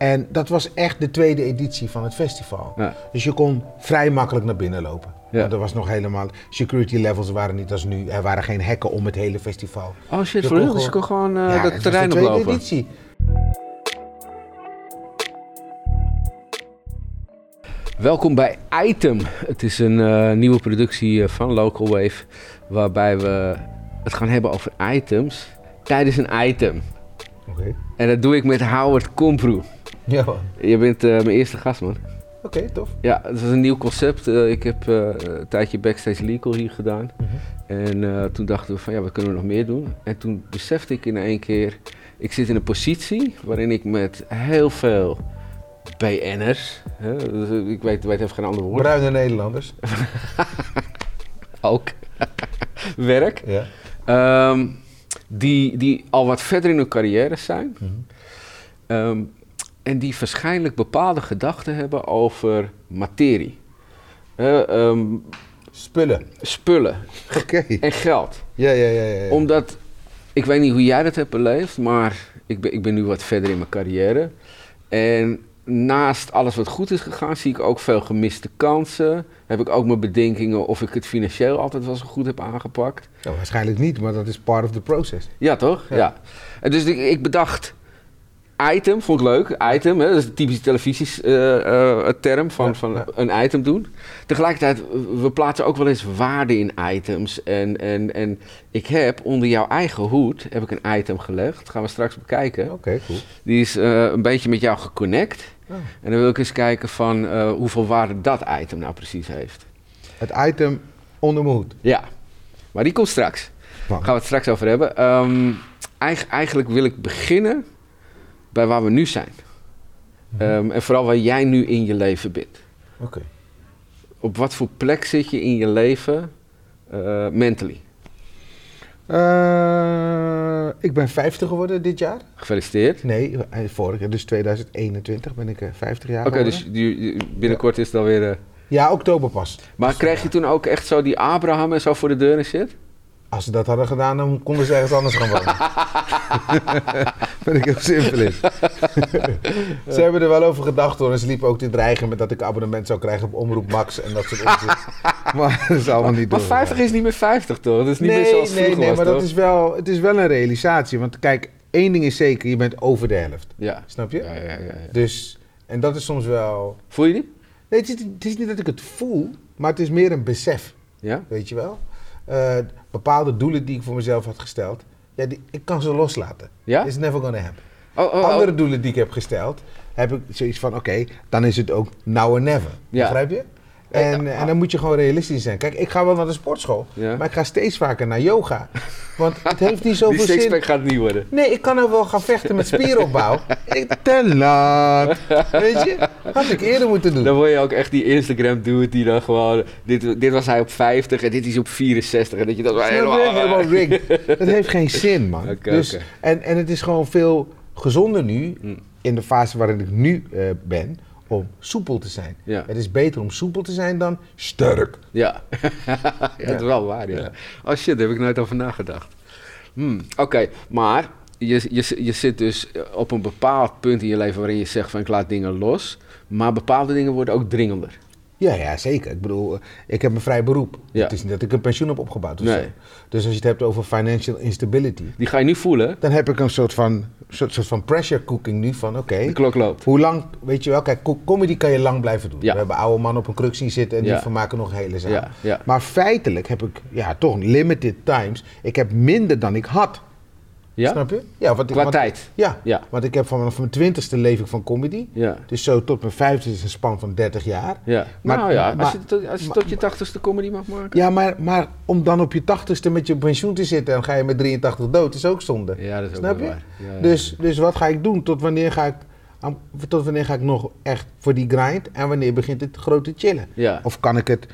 En dat was echt de tweede editie van het festival. Ja. Dus je kon vrij makkelijk naar binnen lopen. Ja. Er was nog helemaal... Security levels waren niet als nu. Er waren geen hekken om het hele festival. Oh shit, voor? Dus je kon gewoon eh, Ja, dat het was terrein de tweede oplopen? editie. Welkom bij Item. Het is een eh, nieuwe productie eh, van Local Wave, waarbij we het gaan hebben over items tijdens een item. Oké. En dat doe ik met Howard Komproe. Ja, man. Je bent eh, mijn eerste gast, man. Oké, tof. Ja, het is een nieuw concept. Eh, ik heb eh, een tijdje Backstage Legal hier gedaan. En eh, toen dachten we van ja, wat kunnen we nog meer doen? En toen besefte ik in één keer, ik zit in een positie waarin ik met heel veel BN'ers, dus ik weet, weet even geen ander woord, Bruine Nederlanders. ook werk, Ja. ehm, die, die al wat verder in hun carrière zijn. Ehm, en die waarschijnlijk bepaalde gedachten hebben over materie. Eh, ehm, Spullen. spullen Oké. en geld. Ja, ja, ja, ja. ja. Omdat, ik weet niet hoe jij dat hebt beleefd, maar ik ben, ik ben nu wat verder in mijn carrière. En naast alles wat goed is gegaan, zie ik ook veel gemiste kansen. Heb ik ook mijn bedenkingen of ik het financieel altijd wel zo goed heb aangepakt. Nou, waarschijnlijk niet, maar dat is part of the process. Ja, toch? Ja. Ja. En dus ik, ik bedacht, item, vond ik leuk. Item, hè, dat is een typische televisieterm van, Ja, van ja. een item doen. Tegelijkertijd, we plaatsen ook wel eens waarde in items. En, en, en ik heb onder jouw eigen hoed heb ik een item gelegd. Dat gaan we straks bekijken. Oké, cool. Die is eh, een beetje met jou geconnect. Oh. En dan wil ik eens kijken van eh, hoeveel waarde dat item nou precies heeft. Het item onder mijn hoed. Ja, maar die komt straks. Daar gaan we het straks over hebben. Ehm, eig- eigenlijk wil ik beginnen bij waar we nu zijn. Ehm, en vooral waar jij nu in je leven bent. Oké. Op wat voor plek zit je in je leven eh, mentally? Eh, ik ben 50 geworden dit jaar. Gefeliciteerd. Nee, eh, vorig jaar, dus 2021 ben ik eh, 50 jaar Oké, dus binnenkort is het alweer... eh, Ja, oktober pas. maar Dus, kreeg je toen ook echt zo die Abraham en zo voor de deur en shit? Als ze dat hadden gedaan, dan konden ze ergens anders gaan wonen. ben ik heel simpel in. ze hebben er wel over gedacht hoor. En ze liepen ook te dreigen met dat ik abonnement zou krijgen op Omroep Max en dat soort onzin. maar dat is allemaal niet Maar doorgegaan. 50 is niet meer 50 toch? Dat is niet meer nee, zoals nee, vroeger nee, was, maar dat is wel, het is wel een realisatie. Want kijk, één ding is zeker, je bent over de helft. Ja. Snap je? Ja, ja, ja, ja. Dus, en dat is soms wel... Voel je die? Nee, het is, het is niet dat ik het voel, maar het is meer een besef. Ja? Weet je wel? Eh, bepaalde doelen die ik voor mezelf had gesteld, ja, die, ik kan ze loslaten. Ja? It's never gonna happen. Oh, oh, oh. Andere doelen die ik heb gesteld, heb ik zoiets van, oké, dan is het ook now or never. Ja. Begrijp je? En, en dan moet je gewoon realistisch zijn. Kijk, ik ga wel naar de sportschool, Ja. maar ik ga steeds vaker naar yoga. Want het heeft niet zoveel Die zin. sixpack gaat niet worden. Nee, ik kan nou wel gaan vechten met spieropbouw. ik, te laat. Weet je? Had ik eerder moeten doen. Dan word je ook echt die Instagram dude die dan gewoon... Dit, dit was hij op 50 en dit is op 64. En dat je dat wel helemaal... rigged. Dat heeft geen zin, man. Dus. En, en het is gewoon veel gezonder nu, Mm. in de fase waarin ik nu eh, ben, om soepel te zijn. Ja. Het is beter om soepel te zijn dan sterk. Ja. ja, dat is wel waar, ja. Oh shit, daar heb ik nooit over nagedacht. Hmm, Oké, maar je, je, je zit dus op een bepaald punt in je leven waarin je zegt van ik laat dingen los. Maar bepaalde dingen worden ook dringender. Ja, ja, zeker. Ik bedoel, eh, ik heb een vrij beroep. Ja. Het is niet dat ik een pensioen heb opgebouwd of Nee. zo. Dus als je het hebt over financial instability, Die ga je nu voelen. dan heb ik een soort van, soort, soort van pressure cooking nu van, oké, De klok loopt. Hoe lang, weet je wel, kijk, co- comedy kan je lang blijven doen. Ja. We hebben oude mannen op een kruk zien zitten en die vermaken nog hele ja. Maar feitelijk heb ik, ja, toch limited times. Ik heb minder dan ik had. Ja? Snap je? Ja, want ik, Qua want- tijd. Ja, Ja. want ik heb vanaf mijn twintigste leef ik van comedy. Ja. Dus zo tot mijn vijftigste is een span van 30 jaar. Ja. Maar- nou ja, als je, tot- als je maar- tot je tachtigste comedy mag maken. Ja, maar, maar om dan op je tachtigste met je pensioen te zitten en ga je met 83 dood, is ook zonde. Ja, dat is ook Snap wel je? waar. Ja, Dus, dus wat ga ik doen? Tot wanneer ga ik, tot wanneer ga ik nog echt voor die grind? En wanneer begint het grote chillen? Ja. Of kan ik, het,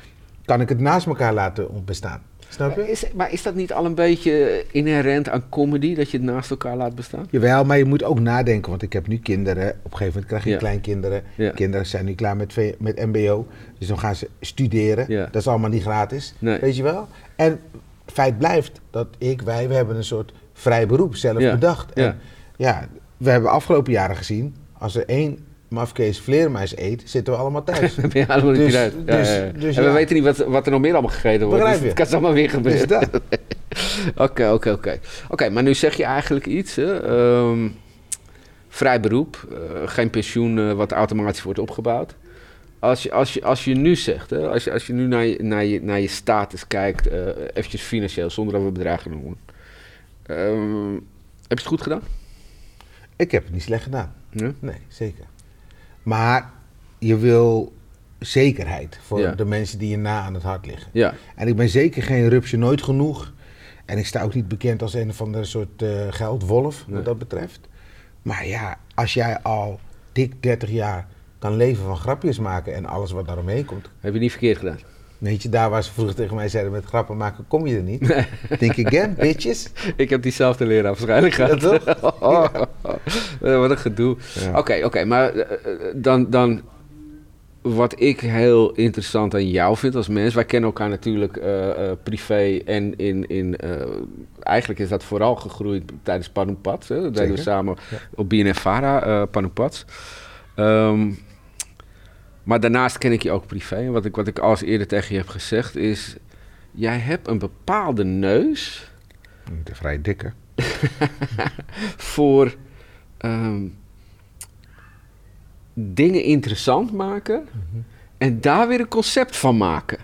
kan ik het naast elkaar laten bestaan? Snap je? Maar is, maar is dat niet al een beetje inherent aan comedy, dat je het naast elkaar laat bestaan? Jawel, maar je moet ook nadenken, want ik heb nu kinderen. Op een gegeven moment krijg je Ja. kleinkinderen. Ja. Kinderen zijn nu klaar met, met MBO, dus dan gaan ze studeren. Ja. Dat is allemaal niet gratis, Nee. weet je wel? En feit blijft dat ik, wij, we hebben een soort vrij beroep zelf bedacht. En ja, we hebben afgelopen jaren gezien, als er één mafkees vleermuis eet, zitten we allemaal thuis. Dan ben je allemaal niet eruit. Ja, dus- ja, dus en we weten niet wat, wat er nog meer allemaal gegeten wordt. Begrijp Dus je? het kan zomaar weer gebeuren. Oké, oké, oké. Oké, maar nu zeg je eigenlijk iets. Hè? ehm, vrij beroep, eh, geen pensioen eh, wat automatisch wordt opgebouwd. Als je, als je, als je nu zegt, hè, als, je, als je nu naar je, naar je, naar je status kijkt, eh eventjes financieel, zonder dat we bedragen noemen. ehm, heb je het goed gedaan? Ik heb het niet slecht gedaan. Ja? Nee, zeker. Maar je wil zekerheid voor Ja. de mensen die je na aan het hart liggen. Ja, En ik ben zeker geen rupsje nooit genoeg. En ik sta ook niet bekend als een of andere soort eh, geldwolf, Nee. wat dat betreft. Maar ja, als jij al dik 30 jaar kan leven van grapjes maken en alles wat daaromheen komt. heb je niet verkeerd gedaan. Weet je, daar waar ze vroeger tegen mij zeiden met grappen maken, kom je er niet. Think again, bitches. Ik heb diezelfde leraar waarschijnlijk gehad. Ja, toch? Oh, Wat een gedoe. Ja. Oké, oké, maar eh, eh, dan, dan wat ik heel interessant aan jou vind als mens. Wij kennen elkaar natuurlijk eh, eh, privé en in. in eh, eigenlijk is dat vooral gegroeid tijdens Panoepat. Dat deden we samen Ja. op eh Panoepat. Ehm, maar daarnaast ken ik je ook privé. En wat ik, wat ik al eens eerder tegen je heb gezegd is... Jij hebt een bepaalde neus De vrij dikke. voor ehm, dingen interessant maken en daar weer een concept van maken.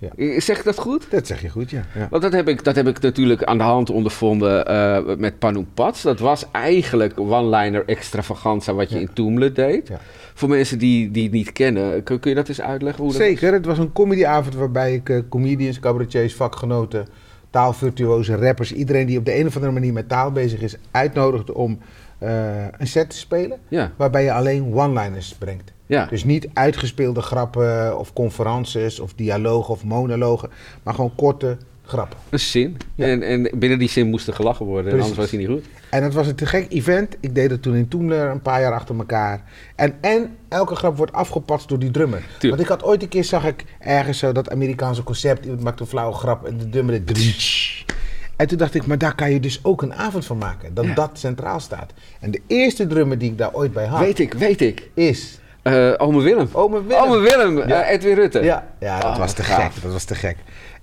Ja. Eh, Zeg ik dat goed? Dat zeg je goed, ja. ja. Want dat heb ik, dat heb ik natuurlijk aan de hand ondervonden eh, met Panoe Pats. Dat was eigenlijk one-liner extravaganza wat je Ja. in Toemler deed. Ja. Voor mensen die, die het niet kennen, kun, kun je dat eens uitleggen? Hoe dat Zeker, het was een comedyavond waarbij ik eh, comedians, cabaretiers, vakgenoten, taalvirtuozen, rappers, iedereen die op de een of andere manier met taal bezig is, uitnodigde om eh, een set te spelen. Ja, Waarbij je alleen one-liners brengt. ja. Dus niet uitgespeelde grappen of conferences of dialogen of monologen, maar gewoon korte grappen. een zin. Ja. En, en binnen die zin moest er gelachen worden, Precies. anders was hij niet goed. En het was een te gek event. Ik deed het toen in Toemler een paar jaar achter elkaar. En, en elke grap wordt afgepatst door die drummer. Want ik had ooit een keer, zag ik ergens zo dat Amerikaanse concept. Iemand maakte een flauwe grap en de drummer. En toen dacht ik, maar daar kan je dus ook een avond van maken. Dat Ja. dat centraal staat. En de eerste drummer die ik daar ooit bij had, Weet ik, weet ik. is... Eh ome Willem. Ome Willem. Ome Willem, Ja. eh, Edwin Rutte. Ja, ja dat Oh, was te gaaf. gek. Dat was te gek.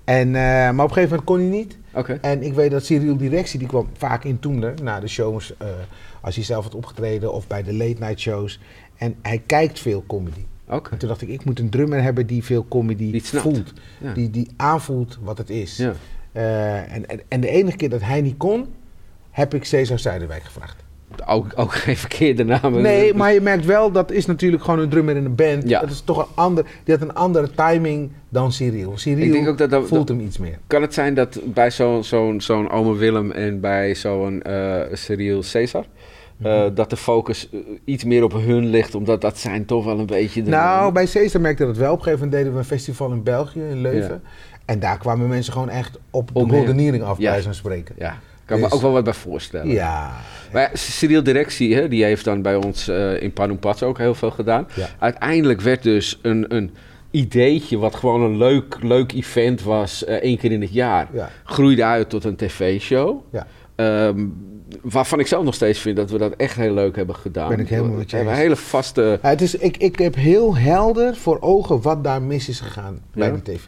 En, eh, maar op een gegeven moment kon hij niet. Oké. En ik weet dat Cyril Directie, die kwam vaak in Toemler na de shows, als hij zelf had opgetreden of bij de late night shows. En hij kijkt veel comedy. Oké. En toen dacht ik, ik moet een drummer hebben die veel comedy Die voelt. Ja. Die, die aanvoelt wat het is. Ja. Eh, en, en, en de enige keer dat hij niet kon, heb ik Cesar Zuiderwijk gevraagd. Ook, ook geen verkeerde namen. Nee, maar je merkt wel, dat is natuurlijk gewoon een drummer in een band. Ja. Dat is toch een ander, die had een andere timing dan Cyril. Cyril Ik denk ook dat dat- voelt dat- hem iets meer. Kan het zijn dat bij zo'n zo'n zo'n ome Willem en bij zo'n eh Cyril Caesar... eh, Mhm. dat de focus eh, iets meer op hun ligt, omdat dat zijn toch wel een beetje de... Nou, bij Cesar merkte ik dat wel. Op een gegeven moment deden we een festival in België, in Leuven. En daar kwamen mensen gewoon echt op de Omheen. goldeniering af, Ja. bij zo'n spreken. Ja, kan me Dus- ook wel wat bij voorstellen. Ja. Maar ja, Cyril Directie, hè, die heeft dan bij ons eh, in Panoepat ook heel veel gedaan. Ja. Uiteindelijk werd dus een, een ideetje, wat gewoon een leuk, leuk event was, eh, één keer in het jaar, Ja. groeide uit tot een tv-show. Ja. Ehm, waarvan ik zelf nog steeds vind dat we dat echt heel leuk hebben gedaan. Ben ik helemaal met je eens. een hele vaste... Ja, het is, ik, ik heb heel helder voor ogen wat daar mis is gegaan bij de tv.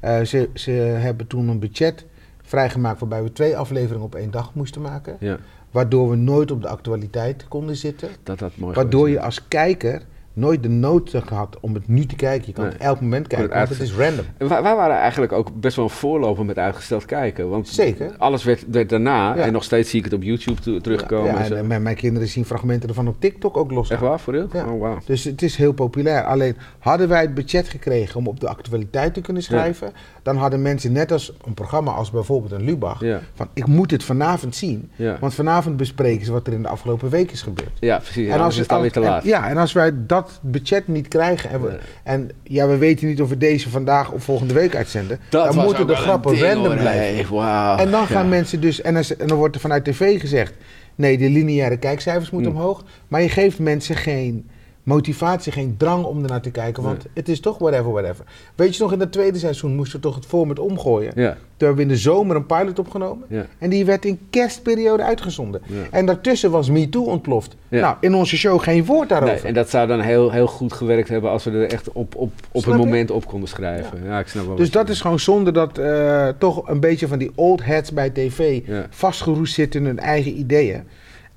Eh, ze, ze hebben toen een budget vrijgemaakt waarbij we twee afleveringen op één dag moesten maken. Ja, Waardoor we nooit op de actualiteit konden zitten. dat dat mooi Waardoor je als kijker nooit de nood had om het nu te kijken. Je kan Nee. het elk moment kijken, want het is random. En wij, wij waren eigenlijk ook best wel een voorloper met uitgesteld kijken. Want Zeker. alles werd, werd daarna, Ja. en nog steeds zie ik het op YouTube terugkomen. Ja, en zo. en mijn, mijn kinderen zien fragmenten ervan op TikTok ook los. Echt waar, voor? Ja. Oh. Dus het is heel populair. Alleen hadden wij het budget gekregen om op de actualiteit te kunnen schrijven, dan hadden mensen net als een programma als bijvoorbeeld een Lubach, Ja. van ik moet het vanavond zien, Ja. want vanavond bespreken ze wat er in de afgelopen week is gebeurd. Ja, precies. En als het alweer te en- laat. ja, en als wij dat budget niet krijgen en, we, Nee. en ja, we weten niet of we deze vandaag of volgende week uitzenden, dan was moeten de grappen ding, random hoor. blijven. En dan gaan Ja. mensen dus, en, als- en dan wordt er vanuit tv gezegd, nee, de lineaire kijkcijfers moeten Mm. omhoog. Maar je geeft mensen geen motivatie, geen drang om ernaar te kijken. Want het is toch whatever, whatever. Weet je nog, in het tweede seizoen moesten we toch het format omgooien. Ja. Toen hebben we in de zomer een pilot opgenomen. Ja. En die werd in kerstperiode uitgezonden. Ja. En daartussen was MeToo ontploft. Nou, in onze show geen woord daarover. Nee, en dat zou dan heel, heel goed gewerkt hebben als we er echt op, op, op Snap het je? moment op konden schrijven. Ja, ik snap wel Dus dat is gewoon zonde dat eh, toch een beetje van die old heads bij tv vastgeroest zitten in hun eigen ideeën.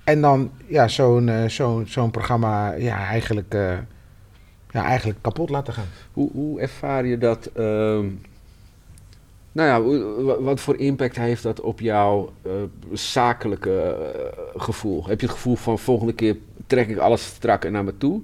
En dan ja, zo'n eh, zo'n programma ja, eigenlijk, eh, ja, eigenlijk kapot laten gaan. Hoe, hoe ervaar je dat? ehm, nou ja, wat voor impact heeft dat op jouw eh, zakelijke gevoel? Heb je het gevoel van volgende keer trek ik alles strak naar me toe?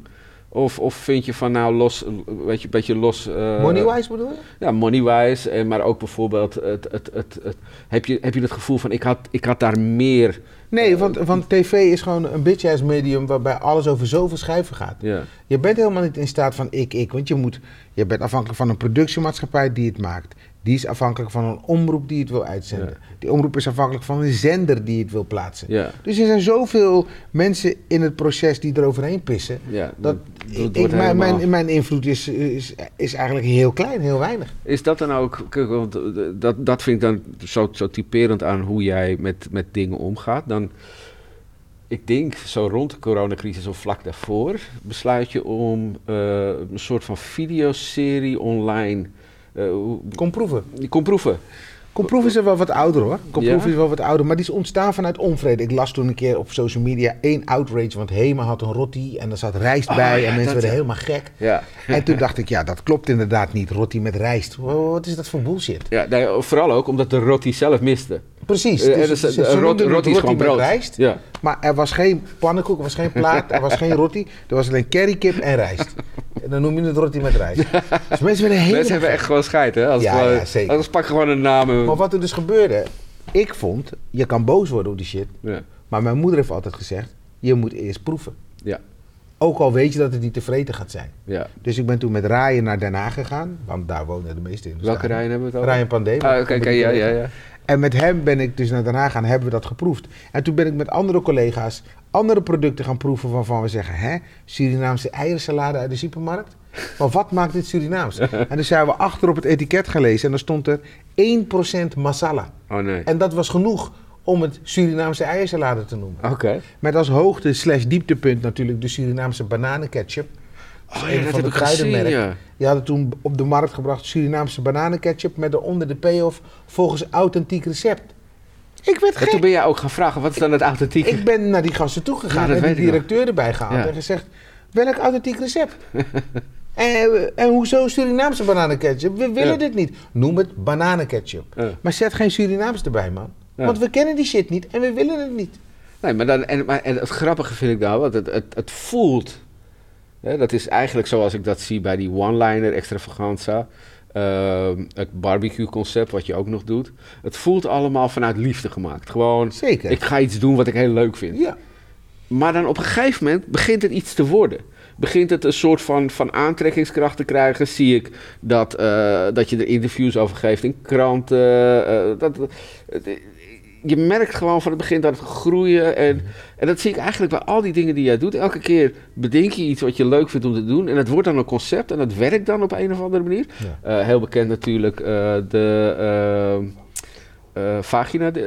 Of, of vind je van nou los, weet je, een beetje los... eh, Moneywise bedoel je? Ja, money-wise, en maar ook bijvoorbeeld, het, het, het, het- heb, je, heb je het gevoel van ik had, ik had daar meer... Nee, want, want tv is gewoon een bitch-ass medium waarbij alles over zoveel schijven gaat. Ja, Je bent helemaal niet in staat van ik, ik. Want je, moet, je bent afhankelijk van een productiemaatschappij die het maakt. Die is afhankelijk van een omroep die het wil uitzenden. Ja. Die omroep is afhankelijk van een zender die het wil plaatsen. ja, Dus er zijn zoveel mensen in het proces die eroverheen pissen. ja. Dat, dat ik, mijn, helemaal- mijn, mijn invloed is, is, is eigenlijk heel klein, heel weinig. Is dat dan ook, kijk, want eh, dat, dat vind ik dan zo, zo typerend aan hoe jij met, met dingen omgaat. Dan, ik denk zo rond de coronacrisis of vlak daarvoor, besluit je om eh, een soort van videoserie online. Eh Kom proeven. kon proeven. Komproef is er wel wat ouder hoor. Komproef Ja? is wel wat ouder, maar die is ontstaan vanuit onvrede. Ik las toen een keer op social media één outrage, want Hema had een rotti en er zat rijst Oh, bij ja, en mensen werden ja. helemaal gek. Ja, En toen dacht ik, ja, dat klopt inderdaad niet. Rotti met rijst. Wa- Wat is dat voor bullshit? ja nee, vooral ook omdat de roti zelf miste. Precies. Eh, Dus dus, ze rot- is gewoon met brood. rijst. Ja. Maar er was geen pannenkoek, er was geen plaat, er was geen rotti. Er was alleen currykip en rijst. En dan noem je het rotti met rijst. Dus mensen werden helemaal Mensen hebben echt gewoon scheid, hè? Als Ja, gewoon- ja, zeker. Anders pak gewoon een naam. Maar wat er dus gebeurde, ik vond, je kan boos worden op die shit. Ja, Maar mijn moeder heeft altijd gezegd, je moet eerst proeven. ja, Ook al weet je dat het niet tevreden gaat zijn. ja. Dus ik ben toen met Ryan naar Den Haag gegaan, want daar wonen de meeste in. Welke Ryan hebben we het over? Ryan Pandey. Ah, oké, oké, ja, ja, ja. En met hem ben ik dus naar Den Haag gaan, hebben we dat geproefd. En toen ben ik met andere collega's andere producten gaan proeven waarvan we zeggen, hè, Surinaamse eiersalade uit de supermarkt? Maar wat maakt dit Surinaams? en dus zijn we achter op het etiket gelezen en dan stond er 1% masala. Oh nee. En dat was genoeg om het Surinaamse eiersalade te noemen. Oké. Met als hoogte slash dieptepunt natuurlijk de Surinaamse bananenketchup. Oh ja, dat heb de ik gezien, ja. Die hadden toen op de markt gebracht Surinaamse bananenketchup met daaronder de payoff volgens authentiek recept. Ik werd En gek. toen ben jij ook gaan vragen, wat is dan het authentieke? Ik ben naar die gasten toegegaan Ja, dat en nog. directeur erbij gehaald en gezegd, welk authentiek recept? en, en hoezo Surinaamse bananenketchup? We willen dit niet. Noem het bananenketchup. Maar zet geen Surinaams erbij, man. Want we kennen die shit niet en we willen het niet. Nee, maar, dan, en, maar en het grappige vind ik nou, want het, het, het voelt... Hè, dat is eigenlijk zoals ik dat zie bij die one-liner extravaganza. ehm, het barbecue-concept, wat je ook nog doet. Het voelt allemaal vanuit liefde gemaakt. Gewoon, Zeker. ik ga iets doen wat ik heel leuk vind. Ja. Maar dan op een gegeven moment begint het iets te worden. Begint het een soort van, van aantrekkingskracht te krijgen. Zie ik dat, eh, dat je er interviews over geeft in kranten. eh, dat, eh, je merkt gewoon van het begin dat het groeien. En, en dat zie ik eigenlijk bij al die dingen die jij doet. Elke keer bedenk je iets wat je leuk vindt om te doen. En het wordt dan een concept. En dat werkt dan op een of andere manier. Ja. Eh, heel bekend natuurlijk eh, de... eh, vagina, de,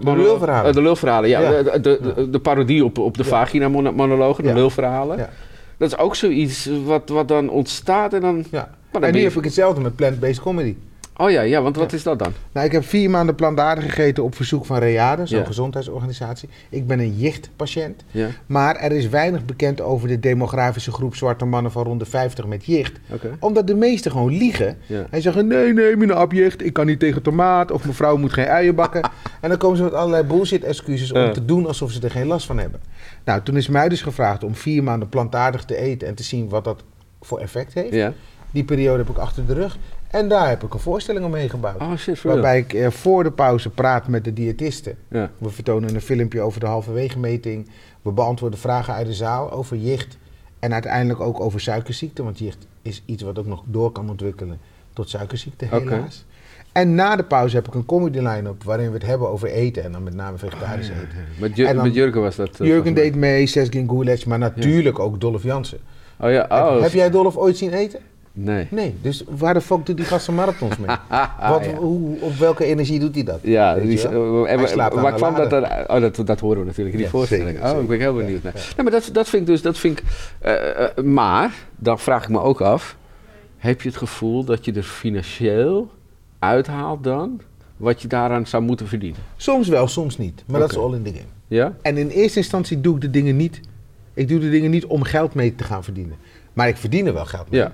de, lulverhalen. de lulverhalen, ja. Ja. De, de, de, parodie op, op de Ja. vagina-monologen, de Ja. lulverhalen. Dat is ook zoiets wat, wat dan ontstaat en dan... Ja. Maar dan en nu heb ik hetzelfde met plant-based comedy. Oh ja, ja, want wat is dat dan? Nou, ik heb vier maanden plantaardig gegeten op verzoek van Reade, zo'n Ja. gezondheidsorganisatie. Ik ben een jichtpatiënt. Ja, Maar er is weinig bekend over de demografische groep zwarte mannen van rond de 50 met jicht. Omdat de meesten gewoon liegen. En zeggen, nee, nee, mijn abjicht, ik kan niet tegen tomaat. Of mevrouw moet geen uien bakken. en dan komen ze met allerlei bullshit excuses om te doen alsof ze er geen last van hebben. Nou, toen is mij dus gevraagd om vier maanden plantaardig te eten en te zien wat dat voor effect heeft. Die periode heb ik achter de rug. En daar heb ik een voorstelling omheen gebouwd. Oh shit, real. Waarbij ik eh, voor de pauze praat met de diëtisten. Ja, We vertonen een filmpje over de halverwege meting. We beantwoorden vragen uit de zaal over jicht. En uiteindelijk ook over suikerziekte. Want jicht is iets wat ook nog door kan ontwikkelen tot suikerziekte, Oké. helaas. En na de pauze heb ik een comedy line-up waarin we het hebben over eten. En dan met name vegetarisch Ah, ja, eten. Met, Jur- dan- met Jurgen was dat. eh, Jurgen deed mee, Seskin Gulec, maar natuurlijk ook Dolph Jansen. Oh ja, oh. heb jij Dolph ooit zien eten? Nee. Nee, dus waar de fuck doet die gasten marathons mee? Wat, ja. hoe, op welke energie doet hij dat? Ja, die, eh, en- waar de kwam dat dan? Oh, dat, dat horen we natuurlijk in die Ja, voorstelling. zeker, oh, zeker. ik ben heel benieuwd. naar. Nee, maar dat, dat vind ik dus, dat vind ik, eh, eh, maar, dan vraag ik me ook af, heb je het gevoel dat je er financieel uithaalt dan, wat je daaraan zou moeten verdienen? Soms wel, soms niet. Maar dat is all in the game. Ja? En in eerste instantie doe ik de dingen niet. Ik doe de dingen niet om geld mee te gaan verdienen. Maar ik verdien er wel geld mee. Ja.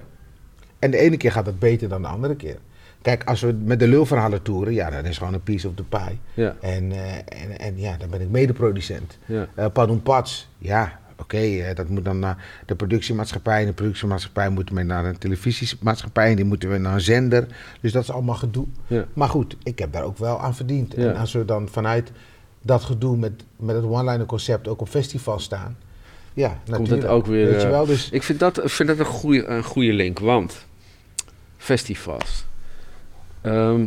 En de ene keer gaat het beter dan de andere keer. Kijk, als we met de lulverhalen toeren, ja, dat is gewoon een piece of the pie. Ja. En, eh, en, en ja, dan ben ik medeproducent. Ja. Eh Padon Pats, ja, oké, eh, dat moet dan naar de productiemaatschappij. En de productiemaatschappij moeten we naar een televisiemaatschappij. En die moeten we naar een zender. Dus dat is allemaal gedoe. Ja. Maar goed, ik heb daar ook wel aan verdiend. En als we dan vanuit dat gedoe met, met het one-liner concept ook op festival staan. Ja, Komt natuurlijk. het ook weer... Weet je wel, dus Ik vind dat, vind dat een, goede, een goede link, want festivals. Ehm,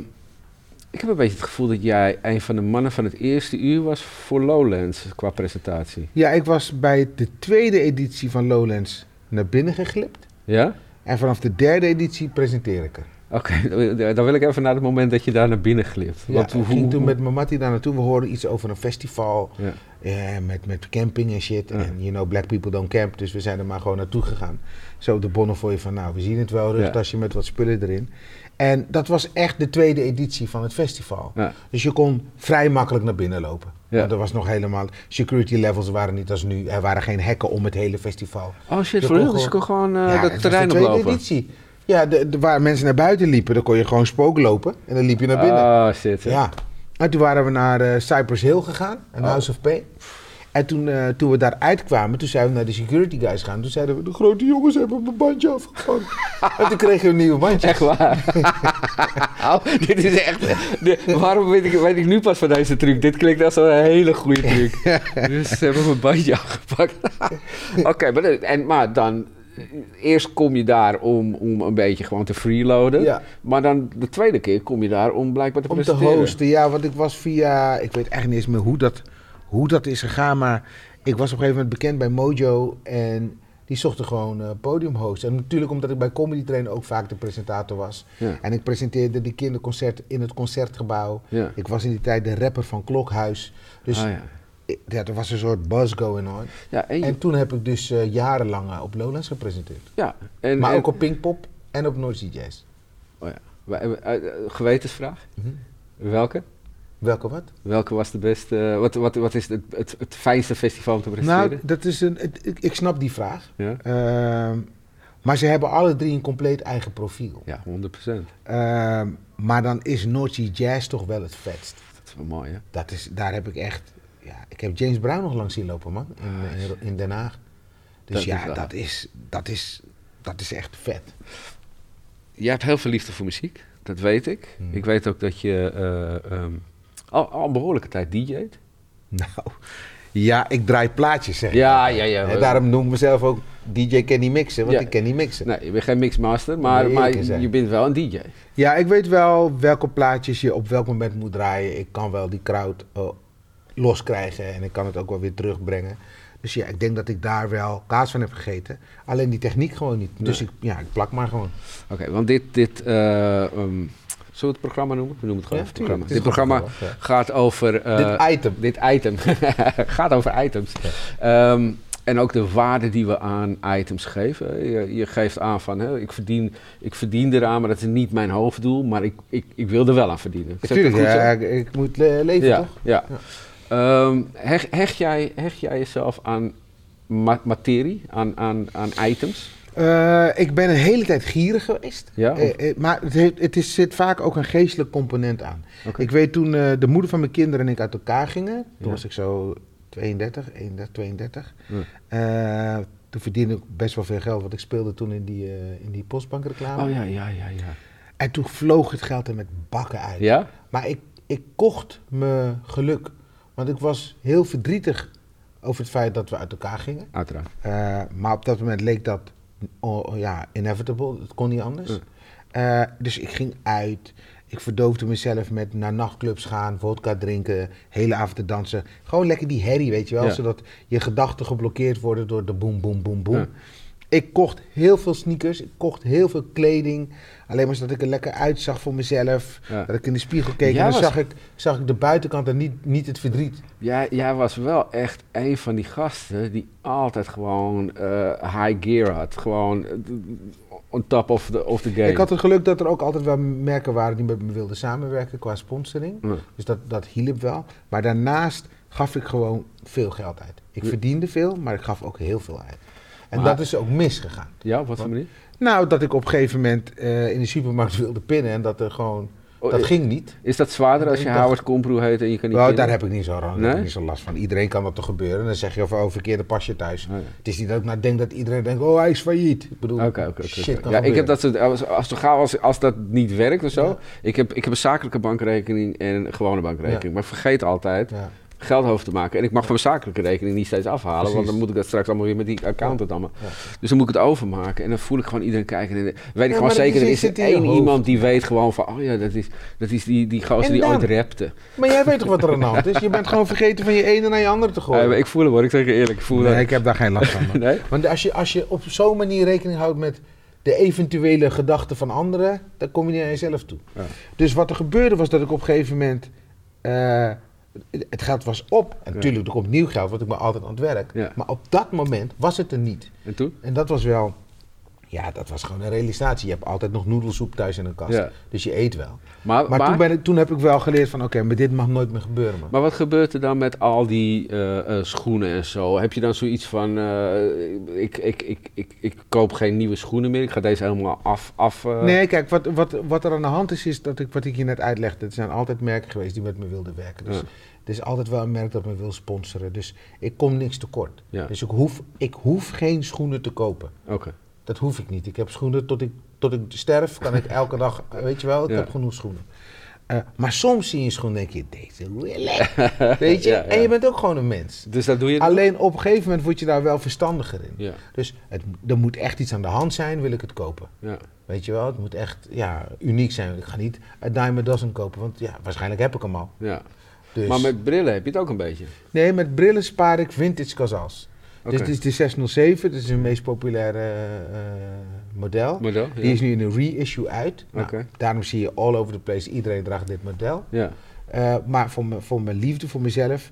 ik heb een beetje het gevoel dat jij een van de mannen van het eerste uur was voor Lowlands qua presentatie. ja, ik was bij de tweede editie van Lowlands naar binnen geglipt. Ja? En vanaf de derde editie presenteer ik er. Oké, dan wil ik even naar het moment dat je daar naar binnen glipt. Ja, Want ik ging toen met mijn mattie daar naartoe. We hoorden iets over een festival. Ja. eh, met, met camping en shit. Ja. En you know, black people don't camp. Dus we zijn er maar gewoon naartoe gegaan. Zo op de Bonnefoy van, nou, we zien het wel. Rugtasje met wat spullen erin. En dat was echt de tweede editie van het festival. Ja. Dus je kon vrij makkelijk naar binnen lopen. Ja. Want er was nog helemaal... Security levels waren niet als nu. Er waren geen hekken om het hele festival. Oh shit, Je voor real? Dus je kon gewoon Ja, dat het terrein was de tweede oplopen? editie. Ja, de, de- waar mensen naar buiten liepen, dan kon je gewoon spook lopen. En dan liep je naar binnen. Oh shit. ja. En toen waren we naar eh, Cypress Hill gegaan, een Oh. House of Pain. En toen, eh, toen we daar uitkwamen, toen zijn we naar de security guys gaan. Toen zeiden we, de grote jongens hebben mijn bandje afgevangen. en toen kregen we een nieuw bandje. Echt waar? oh, dit is echt... de- waarom weet ik, weet ik nu pas van deze truc? Dit klinkt als een hele goede truc. dus ze hebben mijn bandje afgepakt. Oké, maar, en, maar dan... Eerst kom je daar om, om een beetje gewoon te freeloaden. Ja. Maar dan de tweede keer kom je daar om blijkbaar te Om te presenteren. hosten, ja, want ik was via, ik weet echt niet eens meer hoe dat, hoe dat is gegaan, maar ik was op een gegeven moment bekend bij Mojo en die zochten gewoon eh podiumhost. En natuurlijk omdat ik bij Comedy Train ook vaak de presentator was. Ja. En ik presenteerde die kinderconcert in het concertgebouw. Ja. Ik was in die tijd de rapper van Klokhuis. Dus Ah, ja. ik- ja, er was een soort buzz going on. Ja, en, je- En toen heb ik dus eh, jarenlang eh, op Lowlands gepresenteerd. ja, en, maar en- ook op Pinkpop en op Noord Sea Jazz. Oh ja. Gewetensvraag? Mhm. Welke? Welke wat? Welke was de beste... Wat, wat, wat is het, het, het fijnste festival om te presenteren? Nou, dat is een, het- ik, ik snap die vraag. ja? Ehm, maar ze hebben alle drie een compleet eigen profiel. ja, 100%. Ehm, maar dan is Noord Sea Jazz toch wel het vetst. Dat is wel mooi, hè? Dat is, daar heb ik echt... Ja, ik heb James Brown nog lang zien lopen, man. In, in, in Den Haag. Dus Dat ja, dat, is, dat, is, dat is echt vet. Jij hebt heel veel liefde voor muziek, dat weet ik. Hmm. Ik weet ook dat je eh, ehm, al, al een behoorlijke tijd DJ't. Nou, ja, ik draai plaatjes, zeg Ja, ja, ja. En daarom noem ik mezelf ook DJ ken niet mixen, want Ja. ik ken niet mixen. Nee, je bent geen mixmaster, maar, Nee, maar je bent wel een DJ. Ja, ik weet wel welke plaatjes je op welk moment moet draaien. Ik kan wel die crowd eh, loskrijgen en ik kan het ook wel weer terugbrengen. Dus ja, ik denk dat ik daar wel kaas van heb gegeten. Alleen die techniek gewoon niet. Dus ik, ja, ik plak maar gewoon. Oké, want dit, dit eh, ehm, zullen we het programma noemen? We noemen het gewoon Ja, programma. Dit programma gaat over... eh, Dit item. Dit item gaat over items. Ehm, en ook de waarde die we aan items geven. Je, je geeft aan van, hè, ik, verdien, ik verdien eraan, maar dat is niet mijn hoofddoel. Maar ik, ik, ik wil er wel aan verdienen. Natuurlijk, ja, ik, ik moet le- leven toch? Ja. Ehm, hecht, hecht, jij, hecht jij jezelf aan ma- materie, aan, aan, aan items? Eh, ik ben een hele tijd gierig geweest. Ja, of- Eh, eh, maar het, heeft, het is, zit vaak ook een geestelijk component aan. Oké. Ik weet toen de moeder van mijn kinderen en ik uit elkaar gingen. Toen Ja. was ik zo 32, 31, 32. Ja. Toen verdiende ik best wel veel geld, want ik speelde toen in die, in die postbankreclame. Oh ja, ja, ja, ja. En toen vloog het geld er met bakken uit. Ja? Maar ik, ik kocht me geluk. Want ik was heel verdrietig over het feit dat we uit elkaar gingen. Uiteraard. Maar op dat moment leek dat oh, ja, inevitable. Het kon niet anders. Eh, dus ik ging uit. Ik verdoofde mezelf met naar nachtclubs gaan, vodka drinken, hele avond dansen. Gewoon lekker die herrie, weet je wel. Ja. Zodat je gedachten geblokkeerd worden door de boem, boem, boem, boem. Ja. Ik kocht heel veel sneakers, ik kocht heel veel kleding. Alleen maar zodat ik er lekker uitzag voor mezelf. Ja. Dat ik in de spiegel keek Jij en dan was- zag ik, zag ik de buitenkant en niet, niet het verdriet. Jij, jij was wel echt een van die gasten die altijd gewoon eh, high gear had. Gewoon eh, on top of the, of the game. Ik had het geluk dat er ook altijd wel merken waren die met me wilden samenwerken qua sponsoring. Dus dat, dat hielp wel. Maar daarnaast gaf ik gewoon veel geld uit. Ik verdiende veel, maar ik gaf ook heel veel uit. En Maar- dat is ook misgegaan. Ja, op wat voor manier? Nou, dat ik op een gegeven moment eh, in de supermarkt wilde pinnen en dat er gewoon... Oh, dat ging niet. Is dat zwaarder als Ik je dacht- Howard Komproe heet en je kan niet Nou, daar heb ik niet zo, daar heb Nee? ik niet zo last van. Iedereen kan dat toch gebeuren. Dan zeg je over oh, verkeerde pasje thuis. Oh. Het is niet dat ik nou denk dat iedereen denkt, oh hij is failliet. Ik bedoel, Oké, oké, oké, shit kan Ja, ik heb dat soort, als, als, als, als dat niet werkt of zo. Ja. Ik, heb, ik heb een zakelijke bankrekening en een gewone bankrekening. Ja. Maar ik vergeet altijd Ja. Geld over te maken. En ik mag van mijn zakelijke rekening niet steeds afhalen. Want dan moet ik dat straks allemaal weer met die accountant allemaal. Ja. Dus dan moet ik het overmaken. En dan voel ik gewoon iedereen kijken. En dan weet ik gewoon zeker, er is er één hoofd. iemand die weet gewoon van... Oh ja, dat is, dat is die, die gozer die ooit rapte. Maar jij weet toch wat er aan de hand is? Je bent gewoon vergeten van je ene naar je andere te gooien. Ik voel hem hoor, ik zeg je eerlijk. Ik voel nee, dat. ik heb daar geen last van. Nee? Want als je, als je op zo'n manier rekening houdt met de eventuele gedachten van anderen, dan kom je niet aan jezelf toe. Ja. Dus wat er gebeurde was dat ik op een gegeven moment. eh, het geld was op. En Ja. natuurlijk, er komt nieuw geld, want ik ben altijd aan het werk. Ja. Maar op dat moment was het er niet. En toen? En dat was wel. Ja, dat was gewoon een realisatie. Je hebt altijd nog noedelsoep thuis in een kast. Ja. Dus je eet wel. Maar, Maar, maar, toen, ben ik, toen heb ik wel geleerd van... Oké, maar dit mag nooit meer gebeuren, man. maar wat gebeurt er dan met al die eh, eh, schoenen en zo? Heb je dan zoiets van... eh, ik, ik, ik, ik, ik koop geen nieuwe schoenen meer. Ik ga deze helemaal af... af eh, Nee, kijk, wat, wat, wat er aan de hand is, is dat ik, wat ik je net uitlegde. Er zijn altijd merken geweest die met me wilden werken. Dus Ja. er is altijd wel een merk dat me wil sponsoren. Dus ik kom niks tekort. Ja. Dus ik hoef, ik hoef geen schoenen te kopen. Oké. Dat hoef ik niet. Ik heb schoenen tot ik, tot ik sterf. Kan ik elke dag, weet je wel, ik Ja. heb genoeg schoenen. Eh, maar soms zie je een schoen en denk je, deze wil ik. Weet je? Ja, ja. En je bent ook gewoon een mens. Dus dat doe je? Alleen op een gegeven moment word je daar wel verstandiger in. Ja, Dus het, er moet echt iets aan de hand zijn, wil ik het kopen. ja. Weet je wel, het moet echt ja, uniek zijn. Ik ga niet een a dozen kopen, want ja, waarschijnlijk heb ik hem al. ja. Dus, Maar met brillen heb je het ook een beetje. Nee, met brillen spaar ik vintage Casals. Dus dit is de 607, dat is een meest populaire eh, model. Model? Ja. Die is nu in een reissue uit. Nou. Daarom zie je all over the place, iedereen draagt dit model. Ja, Eh, maar voor, me, voor mijn liefde, voor mezelf,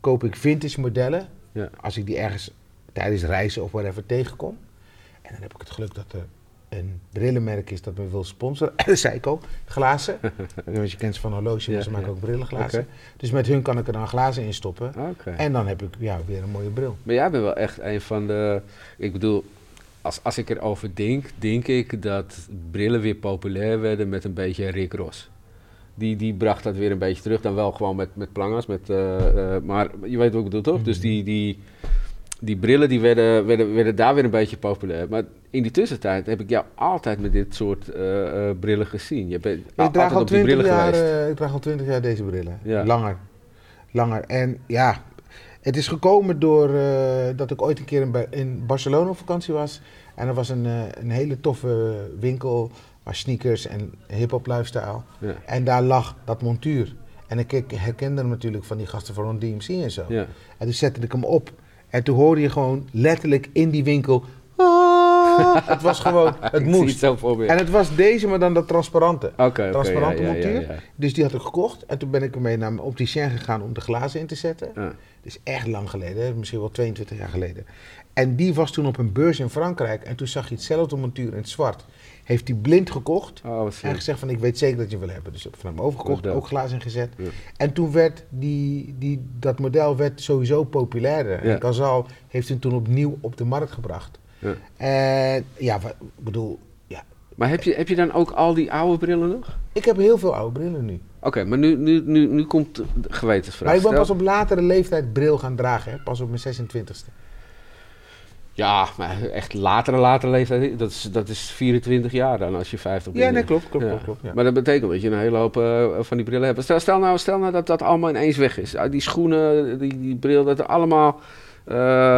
koop ik vintage modellen. ja. Als ik die ergens tijdens reizen of whatever tegenkom. En dan heb ik het geluk dat er een brillenmerk is dat me wil sponsoren. Seiko, glazen. Want je kent ze van horloge, maar Ja, ze maken ja. ook brillenglazen. Dus met hun kan ik er dan glazen in stoppen. En dan heb ik ja, weer een mooie bril. Maar jij bent wel echt een van de... Ik bedoel, als, als ik erover denk, denk ik dat brillen weer populair werden met een beetje Rick Ross. Die, die bracht dat weer een beetje terug. Dan wel gewoon met, met plangas. Met, eh, eh, maar je weet wat ik bedoel, toch? Dus Mhm. die, die, die brillen die werden, werden, werden daar weer een beetje populair. Maar in die tussentijd heb ik jou altijd met dit soort eh, eh, brillen gezien. Je bent Ik draag, altijd al op die 20 brillen jaar, geweest. eh, ik draag al 20 jaar deze brillen. Ja. Langer. Langer. En ja, het is gekomen door dat ik ooit een keer in, in Barcelona op vakantie was. En er was een, een hele toffe winkel waar sneakers en hip-hop lifestyle. Ja. En daar lag dat montuur. En ik, herkende hem natuurlijk van die gasten van DMC en zo. Ja. En toen zette ik hem op. En toen hoorde je gewoon letterlijk in die winkel. "Ah." het was gewoon, het moest. het. En het was deze, maar dan dat transparante. Oké, transparante ja, montuur. ja, ja. Dus die had ik gekocht. En toen ben ik ermee naar mijn opticien gegaan om de glazen in te zetten. Ja. Dat is echt lang geleden, misschien wel 22 jaar geleden. En die was toen op een beurs in Frankrijk. En toen zag je hetzelfde montuur in het zwart. Heeft hij blind gekocht. Oh, En gezegd van ik weet zeker dat je wil hebben. Dus ik heb van hem overgekocht, ook glazen ingezet. Ja. En toen werd die, die, dat model werd sowieso populairder. Ja. En Casal heeft hem toen opnieuw op de markt gebracht. Ja. En ja, wa- ik bedoel, ja, Maar heb je, heb je dan ook al die oude brillen nog? ik heb heel veel oude brillen nu. Oké, maar nu, nu, nu, nu komt de gewetensvraag. Maar ik ben pas op latere leeftijd bril gaan dragen, hè? pas op mijn 26e. Ja, maar echt latere, latere leeftijd, dat is, dat is 24 jaar dan als je 50 bent. Ja, nee, klopt, klopt, Ja. klopt. klopt ja. Maar dat betekent dat je een hele hoop eh, van die brillen hebt. Stel, stel, nou, stel nou dat dat allemaal ineens weg is. Ah, Die schoenen, die, die bril, dat er allemaal... eh,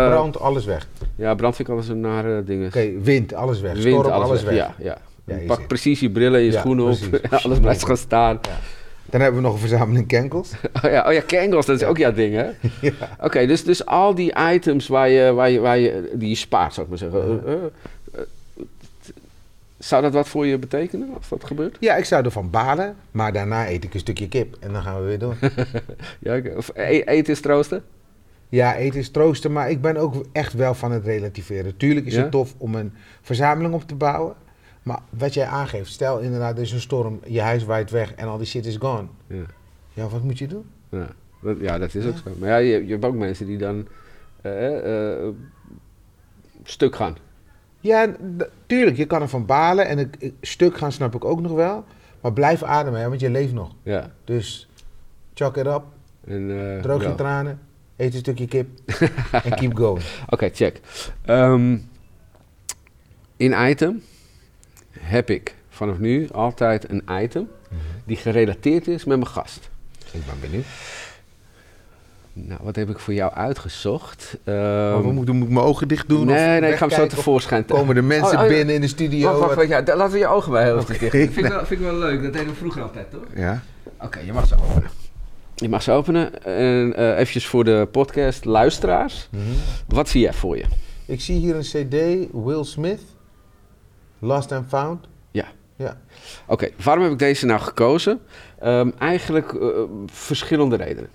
Brand, alles weg. Ja, brand vind ik altijd zo'n nare ding. Oké, wind, alles weg. Wind, Storm, alles, weg. Ja, ja. Pak precies je brillen en je schoenen op. Alles blijft gewoon staan. Ja. Dan hebben we nog een verzameling kenkels. Oh ja, oh ja Kangles, dat is ook jouw ding, hè? ja. Oké, dus, dus al die items waar je, waar je, waar je, die je spaart, zou ik maar zeggen. Eh, eh, zou dat wat voor je betekenen als dat gebeurt? ja, ik zou ervan balen, maar daarna eet ik een stukje kip en dan gaan we weer door. Ja, of e- eten is troosten? Ja, eten is troosten, maar ik ben ook echt wel van het relativeren. Tuurlijk is Ja? het tof om een verzameling op te bouwen. Maar wat jij aangeeft, stel inderdaad, er is een storm, je huis waait weg en al die shit is gone. Ja. Ja, wat moet je doen? Ja, dat, ja, dat is ook zo. Maar ja, je, je hebt ook mensen die dan eh, eh, stuk gaan. Ja, tuurlijk, je kan ervan balen en ik, ik- stuk gaan snap ik ook nog wel. Maar blijf ademen, hè, want je leeft nog. Ja. Dus chalk it up, En, eh, droog je tranen, eet een stukje kip en keep going. Oké, check. Ehm, in item heb ik vanaf nu altijd een item die gerelateerd is met mijn gast. Ik ben benieuwd. Nou, wat heb ik voor jou uitgezocht? Maar Ehm, wat moet, ik doen? moet ik mijn ogen dicht doen? nee, of nee, ik ga hem zo tevoorschijn. Komen de mensen Oh, oh, ja. binnen in de studio? Wacht, wacht, wat- wacht, ja, laten we je ogen bij heel dicht. Vind ik, wel, vind ik wel leuk, dat deden we vroeger altijd, toch? Ja. Oké, je mag ze openen. Je mag ze openen. En eh eventjes voor de podcast luisteraars. Mhm. Wat zie jij voor je? Ik zie hier een CD, Will Smith, Lost and Found. Ja. Ja. Oké, waarom heb ik deze nou gekozen? Ehm, eigenlijk eh, verschillende redenen.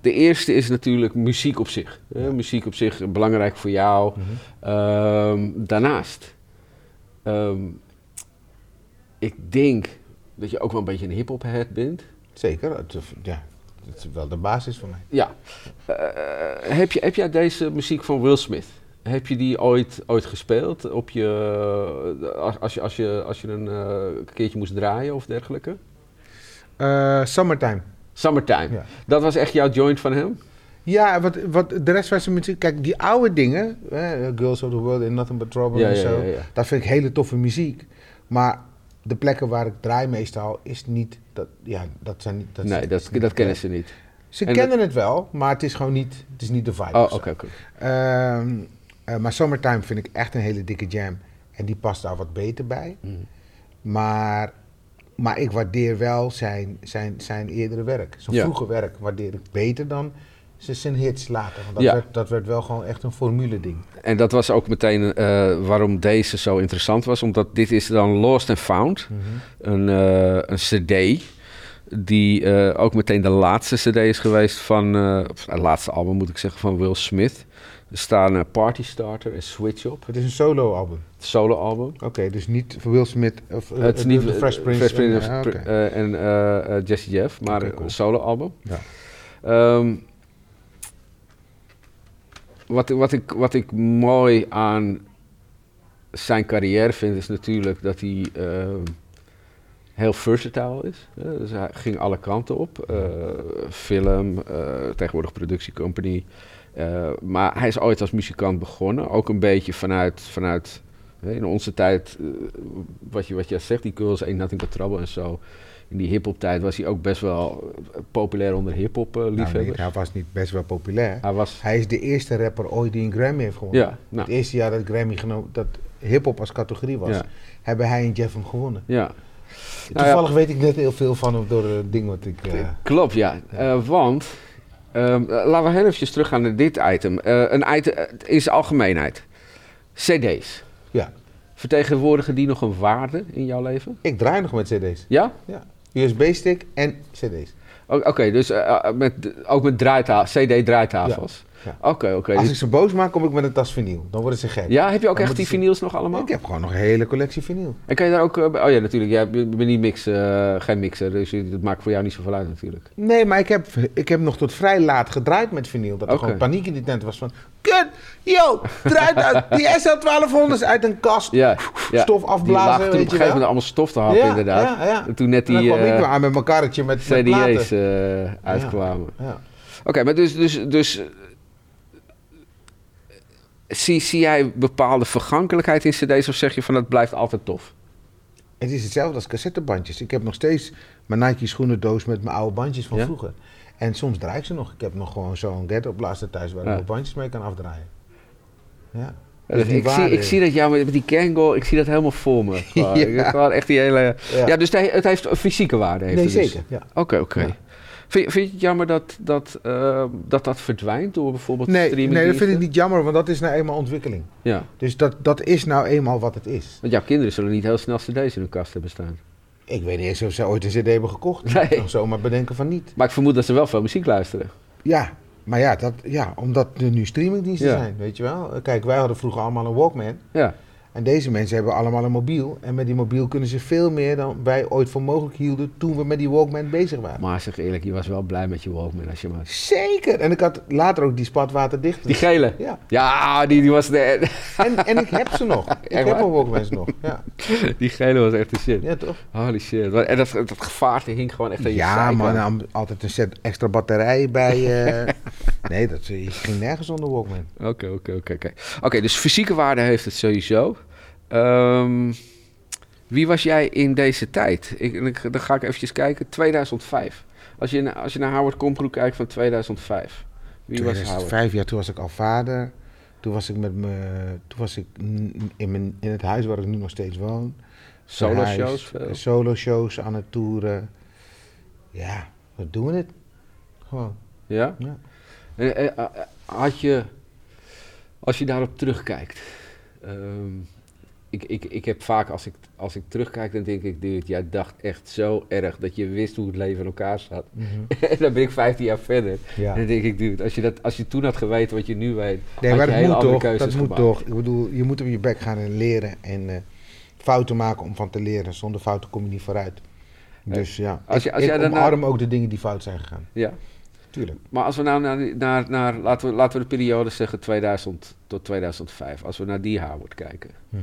De eerste is natuurlijk muziek op zich. Muziek op zich belangrijk voor jou. Mhm. Ehm, daarnaast, ehm, ik denk dat je ook wel een beetje een hip-hop head bent. Zeker, ja, dat is wel de basis voor mij. Ja. Eh, heb, je, heb jij deze muziek van Will Smith? Heb je die ooit, ooit gespeeld op je, als, als je, als je, als je een eh, keertje moest draaien of dergelijke? Eh, summertime. Summertime. Ja. Dat was echt jouw joint van hem? Ja, wat, wat de rest van zijn muziek... Kijk, die oude dingen... eh, Girls of the World in Nothing But Trouble Ja, en ja, zo... ja, ja. Dat vind ik hele toffe muziek. Maar de plekken waar ik draai meestal is niet... Dat, ja, dat zijn niet... Dat nee, dat, is niet- dat kennen ze niet. Ze En kennen het wel, maar het is gewoon niet... Het is niet de vibe. Oh, oké, oké. Ehm, eh, maar Summertime vind ik echt een hele dikke jam. En die past daar wat beter bij. Mm. Maar, maar ik waardeer wel zijn, zijn, zijn eerdere werk. Zijn Ja. vroege werk waardeer ik beter dan zijn- zijn hits later. Want dat, Ja. werd, dat werd wel gewoon echt een formule ding. En dat was ook meteen eh, waarom deze zo interessant was. Omdat dit is dan Lost and Found. Een, eh, een cd die eh, ook meteen de laatste cd is geweest van... of het laatste album moet ik zeggen, van Will Smith. Er staan Party Starter en Switch op. Het is een solo album. Het solo album. Oké, dus niet voor Will Smith of het is niet Fresh Prince. en- of ja, Pri- oké. eh, en eh, Jesse Jeff, maar een cool. solo album. Ja. Ehm, wat, wat, ik, wat ik mooi aan zijn carrière vind, is natuurlijk dat hij ehm, heel versatile is. Dus hij ging alle kanten op. Eh, film, eh, tegenwoordig productiecompany. Eh, maar hij is ooit als muzikant begonnen. Ook een beetje vanuit, vanuit in onze tijd, eh, wat, je, wat je zegt, die Girls Ain't Nothing But Trouble en zo. In die hip-hop tijd was hij ook best wel eh, populair onder hip-hop eh, Nou, nee, liefhebbers. hij was niet best wel populair. Hij was. Hij is de eerste rapper ooit die een Grammy heeft gewonnen. Ja, nou, Het eerste jaar dat Grammy genomen, dat hip-hop als categorie was, Ja. hebben hij en Jeff hem gewonnen. ja. Nou Toevallig weet ik net heel veel van hem door het ding wat ik. eh, Klopt, ja. Eh, want, ehm, eh, laten we heel eventjes teruggaan naar dit item. Eh, een item eh, in zijn algemeenheid. CD's. ja, Vertegenwoordigen die nog een waarde in jouw leven? ik draai nog met CD's. Ja? Ja. USB-stick en CD's. Oké, dus eh, eh, met, ook met draaita- CD-draaitafels? Oké, oké. Als Dus- ik ze boos maak, kom ik met een tas vinyl. Dan worden ze gek. Ja, heb je ook Dan echt die ze- vinyls nog allemaal? Ik heb gewoon nog een hele collectie vinyl. En kan je daar ook... eh, oh ja, natuurlijk. Jij bent niet mix, eh, geen mixer, dus je- dat maakt voor jou niet zoveel uit natuurlijk. Nee, maar ik heb, ik heb nog tot vrij laat gedraaid met vinyl. Dat er gewoon paniek in die tent was van... Kut, yo, draait uit. Die SL1200 is uit een kast. Ja, ja. Stof Die afblazen, lagen toen op een weet je gegeven moment allemaal stof te happen, inderdaad. En toen net En dan die kwam ik eh, weer aan met mijn karretje met, met. CD's eh, uitkwamen. Ja. Oké, maar dus, dus, dus zie, zie jij bepaalde vergankelijkheid in cd's of zeg je van dat blijft altijd tof? Het is hetzelfde als cassettebandjes. Ik heb nog steeds mijn Nike schoenendoos met mijn oude bandjes van Ja? vroeger. En soms draai ik ze nog. Ik heb nog gewoon zo'n ghetto blaster thuis waar ik Ja. nog bandjes mee kan afdraaien. Ja. Dus ik, zie, ik zie dat jou met, met die Kangol, ik zie dat helemaal voor me. Ja. Ik echt die hele... Ja. Ja, dus het he- het heeft een fysieke waarde. Heeft nee, dus. zeker. Ja. Oké, oké. Vind, vind je het jammer dat dat, eh, dat dat verdwijnt door bijvoorbeeld Nee, streaming? nee, dat vind ik niet jammer, want dat is nou eenmaal ontwikkeling. Ja, Dus dat, dat is nou eenmaal wat het is. want jouw kinderen zullen niet heel snel cd's in hun kast hebben staan. Ik weet niet eens of ze ooit een cd hebben gekocht. Nee. Ik kan zomaar bedenken van niet. Maar ik vermoed dat ze wel veel muziek luisteren. Ja, maar ja, dat, ja omdat er nu streamingdiensten Ja. zijn, weet je wel. Kijk, wij hadden vroeger allemaal een Walkman. Ja, En deze mensen hebben allemaal een mobiel. En met die mobiel kunnen ze veel meer dan wij ooit voor mogelijk hielden toen we met die Walkman bezig waren. maar zeg eerlijk, je was wel blij met je Walkman als je maar... Zeker! En ik had later ook die spatwaterdichte. Die gele? Ja, Ja, die, die was de... en, en ik heb ze nog. Ik Echt heb mijn Walkmans nog. Ja, Die gele was echt de shit. ja toch? Holy shit. En dat, dat gevaarte hing gewoon echt aan je Ja, zijkant. man, dan altijd een set extra batterijen bij. eh. nee, dat je ging nergens onder Walkman. Oké, oké, oké. oké. Oké, dus fysieke waarde heeft het sowieso. Ehm, wie was jij in deze tijd? Ik, ik- dan ga ik eventjes kijken. 2005. Als je, als je naar Howard Komproe kijkt van 2005. Wie was Howard? 2005 jaar, toen was ik al vader. Toen was ik met me, toen was ik in, mijn, in het huis waar ik nu nog steeds woon. Solo Verhuisd, shows veel? Solo shows aan het toeren. Ja, wat doen we dit? Gewoon. Ja? Ja. Eh, had je, als je daarop terugkijkt. ehm, ik, ik, ik heb vaak, als ik, als ik terugkijk, dan denk ik, dude, jij dacht echt zo erg dat je wist hoe het leven in elkaar zat. en dan ben ik 15 jaar verder. Ja. En dan denk ik, dude, als je, dat, als je toen had geweten wat je nu weet, Nee, had maar je dat hele moet andere toch? keuzes Dat moet gemaakt. toch? Ik bedoel, je moet op je bek gaan en leren en eh, fouten maken om van te leren. Zonder fouten kom je niet vooruit. Dus ja, Als je- als ik jij omarm ook de dingen die fout zijn gegaan. Ja. Tuurlijk. Maar als we nou naar, naar, naar laten, we, laten we de periode zeggen 2000 tot 2005, als we naar die Howard kijken. Wat,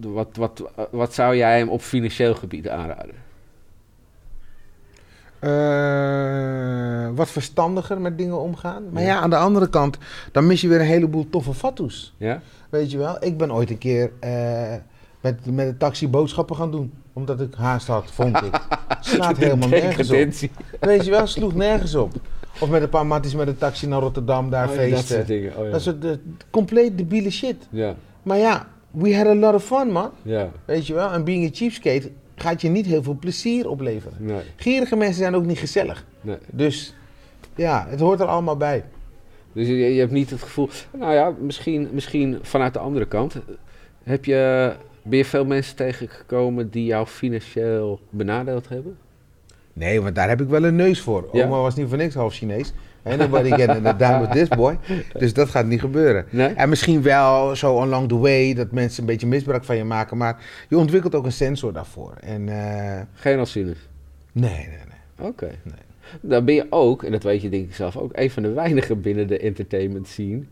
wat, wat, wat zou jij hem op financieel gebied aanraden? Eh, wat verstandiger met dingen omgaan. Maar ja. aan de andere kant, dan mis je weer een heleboel toffe fatsoes. Ja? Weet je wel? Ik ben ooit een keer eh, met, met een taxi boodschappen gaan doen. Omdat ik haast had, vond ik. Slaat helemaal nergens op. Weet je wel, sloeg nergens op. Of met een paar matties met een taxi naar Rotterdam, daar Oh ja, dat feesten. soort dingen. Oh, ja. Dat is de, compleet debiele shit. ja, Maar ja, we had a lot of fun, man. ja, Weet je wel? En being a cheapskate gaat je niet heel veel plezier opleveren. nee, Gierige mensen zijn ook niet gezellig. nee. Dus ja, het hoort er allemaal bij. Dus je, je hebt niet het gevoel... Nou ja, misschien, misschien vanuit de andere kant. Heb je, ben je veel mensen tegengekomen die jou financieel benadeeld hebben? Nee, want daar heb ik wel een neus voor. Ja? Oma was niet voor niks half Chinees. Nobody getting it down with this boy. Dus dat gaat niet gebeuren. Nee? En misschien wel zo along the way dat mensen een beetje misbruik van je maken. Maar je ontwikkelt ook een sensor daarvoor. En eh, Geen alcinus? nee, nee, nee. Oké. Nee. Dan ben je ook, en dat weet je denk ik zelf ook, een van de weinigen binnen de entertainment scene.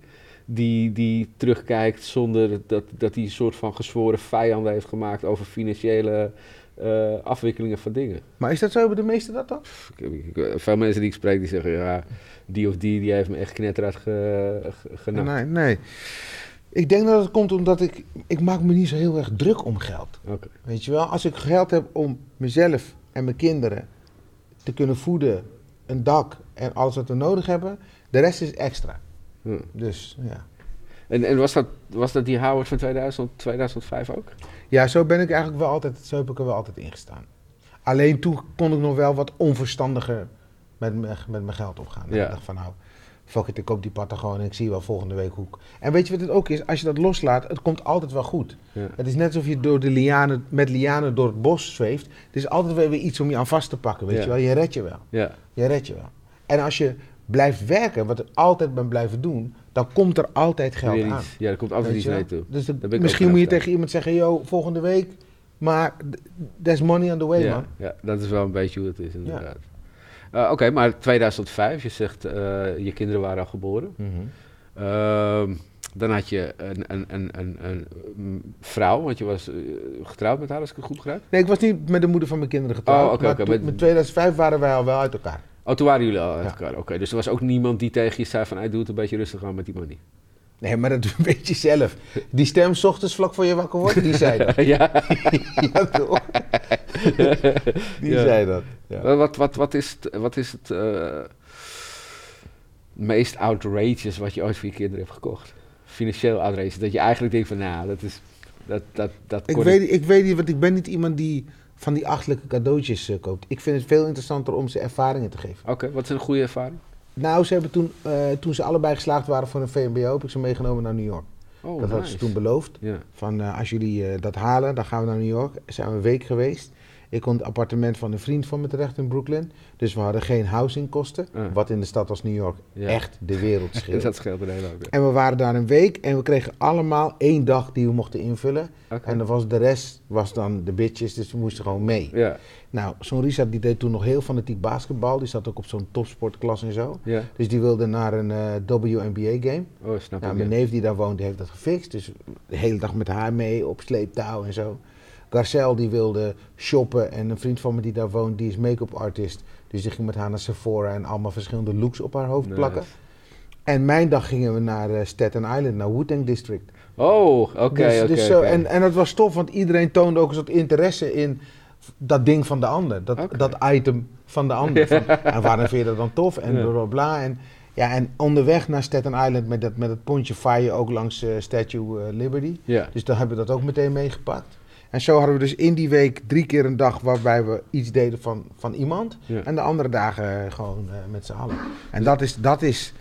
Die, die terugkijkt zonder dat, dat hij een soort van gezworen vijanden heeft gemaakt over financiële eh, afwikkelingen van dingen. Maar is dat zo? Hebben de meesten dat dan? Ik, ik- ik- veel mensen die ik spreek die zeggen, ja, die of die, die heeft me echt knetterhard ge. Nee, nee. Ik denk dat het komt omdat ik... Ik maak me niet zo heel erg druk om geld. Oké. Weet je wel? Als ik geld heb om mezelf en mijn kinderen te kunnen voeden, een dak en alles wat we nodig hebben, de rest is extra. Hm. Dus ja. En, en was, dat, was dat die Howard van 2000, 2005 ook? Ja, zo ben ik eigenlijk wel altijd, zo heb ik er wel altijd in gestaan. Alleen toen kon ik nog wel wat onverstandiger met, me- met mijn geld. En Ja. Ik dacht van nou, fuck it, ik koop die patta gewoon en ik zie wel volgende week hoe. En weet je wat het ook is? Als je dat loslaat, het komt altijd wel goed. Ja. Het is net alsof je door de lianen, met lianen door het bos zweeft. Het is altijd weer weer iets om je aan vast te pakken, weet Ja. je wel. Je redt je wel. Ja. Je redt je wel. En als je blijft werken, wat ik altijd ben blijven doen, dan komt er altijd geld aan. Ja, er komt altijd iets wel? mee toe. Dus dat- misschien moet je tegen iemand zeggen, yo, volgende week, maar there's money on the way, ja, man. ja, dat is wel een beetje hoe het is inderdaad. Eh, Oké, maar 2005, je zegt eh, je kinderen waren al geboren. Mhm. Ehm, dan had je een, een, een, een, een, mm, vrouw, want je was eh, getrouwd met haar, als ik het goed begrijp. Nee, ik was niet met de moeder van mijn kinderen getrouwd, Oh, oké, met- met 2005 waren wij al wel uit elkaar. Oh, toen waren jullie al uit Ja. elkaar. Oké, dus er was ook niemand die tegen je zei van, hey, doe het een beetje rustig aan met die money. Nee, maar dat weet je zelf. Die stem 's ochtends vlak voor je wakker wordt, die zei dat. ja. ja, toch? Die Ja. zei dat. Ja. Wat, wat, wat, is het, wat is het eh, meest outrageous wat je ooit voor je kinderen hebt gekocht? financieel adres. Dat je eigenlijk denkt van, nou, dat is... Dat, dat, dat Ik weet, ik weet niet, want ik ben niet iemand die van die achtelijke cadeautjes eh, koopt. Ik vind het veel interessanter om ze ervaringen te geven. Oké, wat is een goede ervaring? Nou, ze hebben toen, eh, toen ze allebei geslaagd waren voor een VMBO, heb ik ze meegenomen naar New York. Oh, dat hadden ze toen beloofd. Van als jullie dat halen, dan gaan we naar New York. Zijn we een week geweest. Ik kon het appartement van een vriend van me terecht in Brooklyn. Dus we hadden geen housingkosten. Ah. Wat in de stad als New York Ja. echt de wereld scheelt. dat scheelt een hele hoop. ja. En we waren daar een week en we kregen allemaal één dag die we mochten invullen. En dan was de rest was dan de bitches, dus we moesten gewoon mee. Ja, Nou, zo'n Richard die deed toen nog heel fanatiek basketbal. Die zat ook op zo'n topsportklas en zo. ja. Dus die wilde naar een eh, WNBA game. Oh, snap Nou, ik. mijn neef die daar woont, die heeft dat gefixt. Dus de hele dag met haar mee op sleeptouw en zo. Garcel die wilde shoppen en een vriend van me die daar woont, die is make-up artist. Dus die ging met haar naar Sephora en allemaal verschillende looks op haar hoofd Nice. plakken. En mijn dag gingen we naar eh, Staten Island, naar Wu-Tang District. Oh, oké, oké. dus, dus oké. En, en het was tof, want iedereen toonde ook een soort interesse in dat ding van de ander. Dat, dat item van de ander. Van, en waarom vind je dat dan tof? En Ja. bla bla bla. En, ja, en onderweg naar Staten Island met dat, met het pontje vaar je ook langs eh, Statue Liberty. Ja, Dus dan hebben we dat ook meteen meegepakt. En zo hadden we dus in die week drie keer een dag waarbij we iets deden van, van iemand. ja. En de andere dagen eh, gewoon eh, met z'n allen. En dat is, dat is,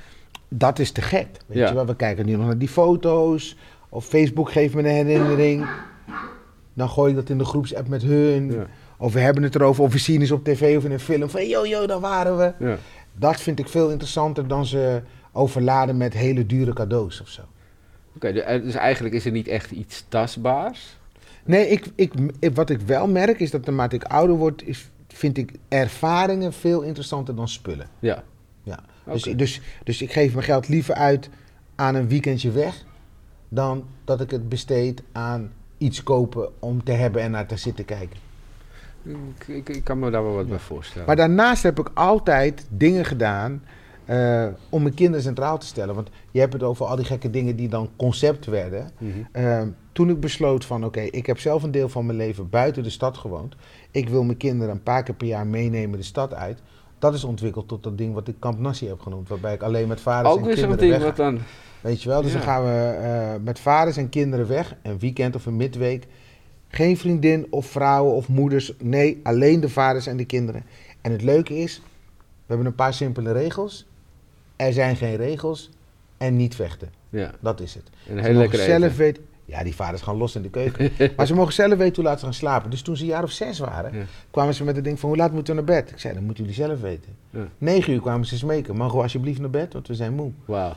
dat is te gek. Weet Ja. je wel? We kijken nu nog naar die foto's. Of Facebook geeft me een herinnering. Dan gooi ik dat in de groepsapp met hun. Of we hebben het erover, of we zien eens op tv of in een film. Van yo, yo, daar waren we. Dat vind ik veel interessanter dan ze overladen met hele dure cadeaus of zo. Oké, eh, dus eigenlijk is er niet echt iets tastbaars. Nee, ik, ik, ik- wat ik wel merk is dat naarmate ik ouder word, is, vind ik ervaringen veel interessanter dan spullen. Ja. Ja. Dus, dus, dus ik geef mijn geld liever uit aan een weekendje weg, dan dat ik het besteed aan iets kopen om te hebben en naar te zitten kijken. Ik, ik, ik kan me daar wel wat bij voorstellen. Maar daarnaast heb ik altijd dingen gedaan eh, om mijn kinderen centraal te stellen. Want je hebt het over al die gekke dingen die dan concept werden. Ehm, toen ik besloot van oké, ik heb zelf een deel van mijn leven buiten de stad gewoond. Ik wil mijn kinderen een paar keer per jaar meenemen de stad uit. Dat is ontwikkeld tot dat ding wat ik Kamp Nassi heb genoemd. Waarbij ik alleen met vaders Ook en weer zo'n kinderen ding wat dan... Weet je wel? Dus Ja. dan gaan we eh, met vaders en kinderen weg. Een weekend of een midweek. Geen vriendin of vrouwen of moeders. Nee, alleen de vaders en de kinderen. En het leuke is, we hebben een paar simpele regels. Er zijn geen regels en niet vechten. Ja, Dat is het. een Ze heel lekker zelf eten. weten. Ja, die vaders gaan los in de keuken. maar ze mogen zelf weten hoe laat ze gaan slapen. Dus toen ze een jaar of zes waren, Ja. kwamen ze met het ding van hoe laat moeten we naar bed? Ik zei, dat moeten jullie zelf weten. Ja. Negen uur kwamen ze smeken. Mogen we alsjeblieft naar bed? Want we zijn moe.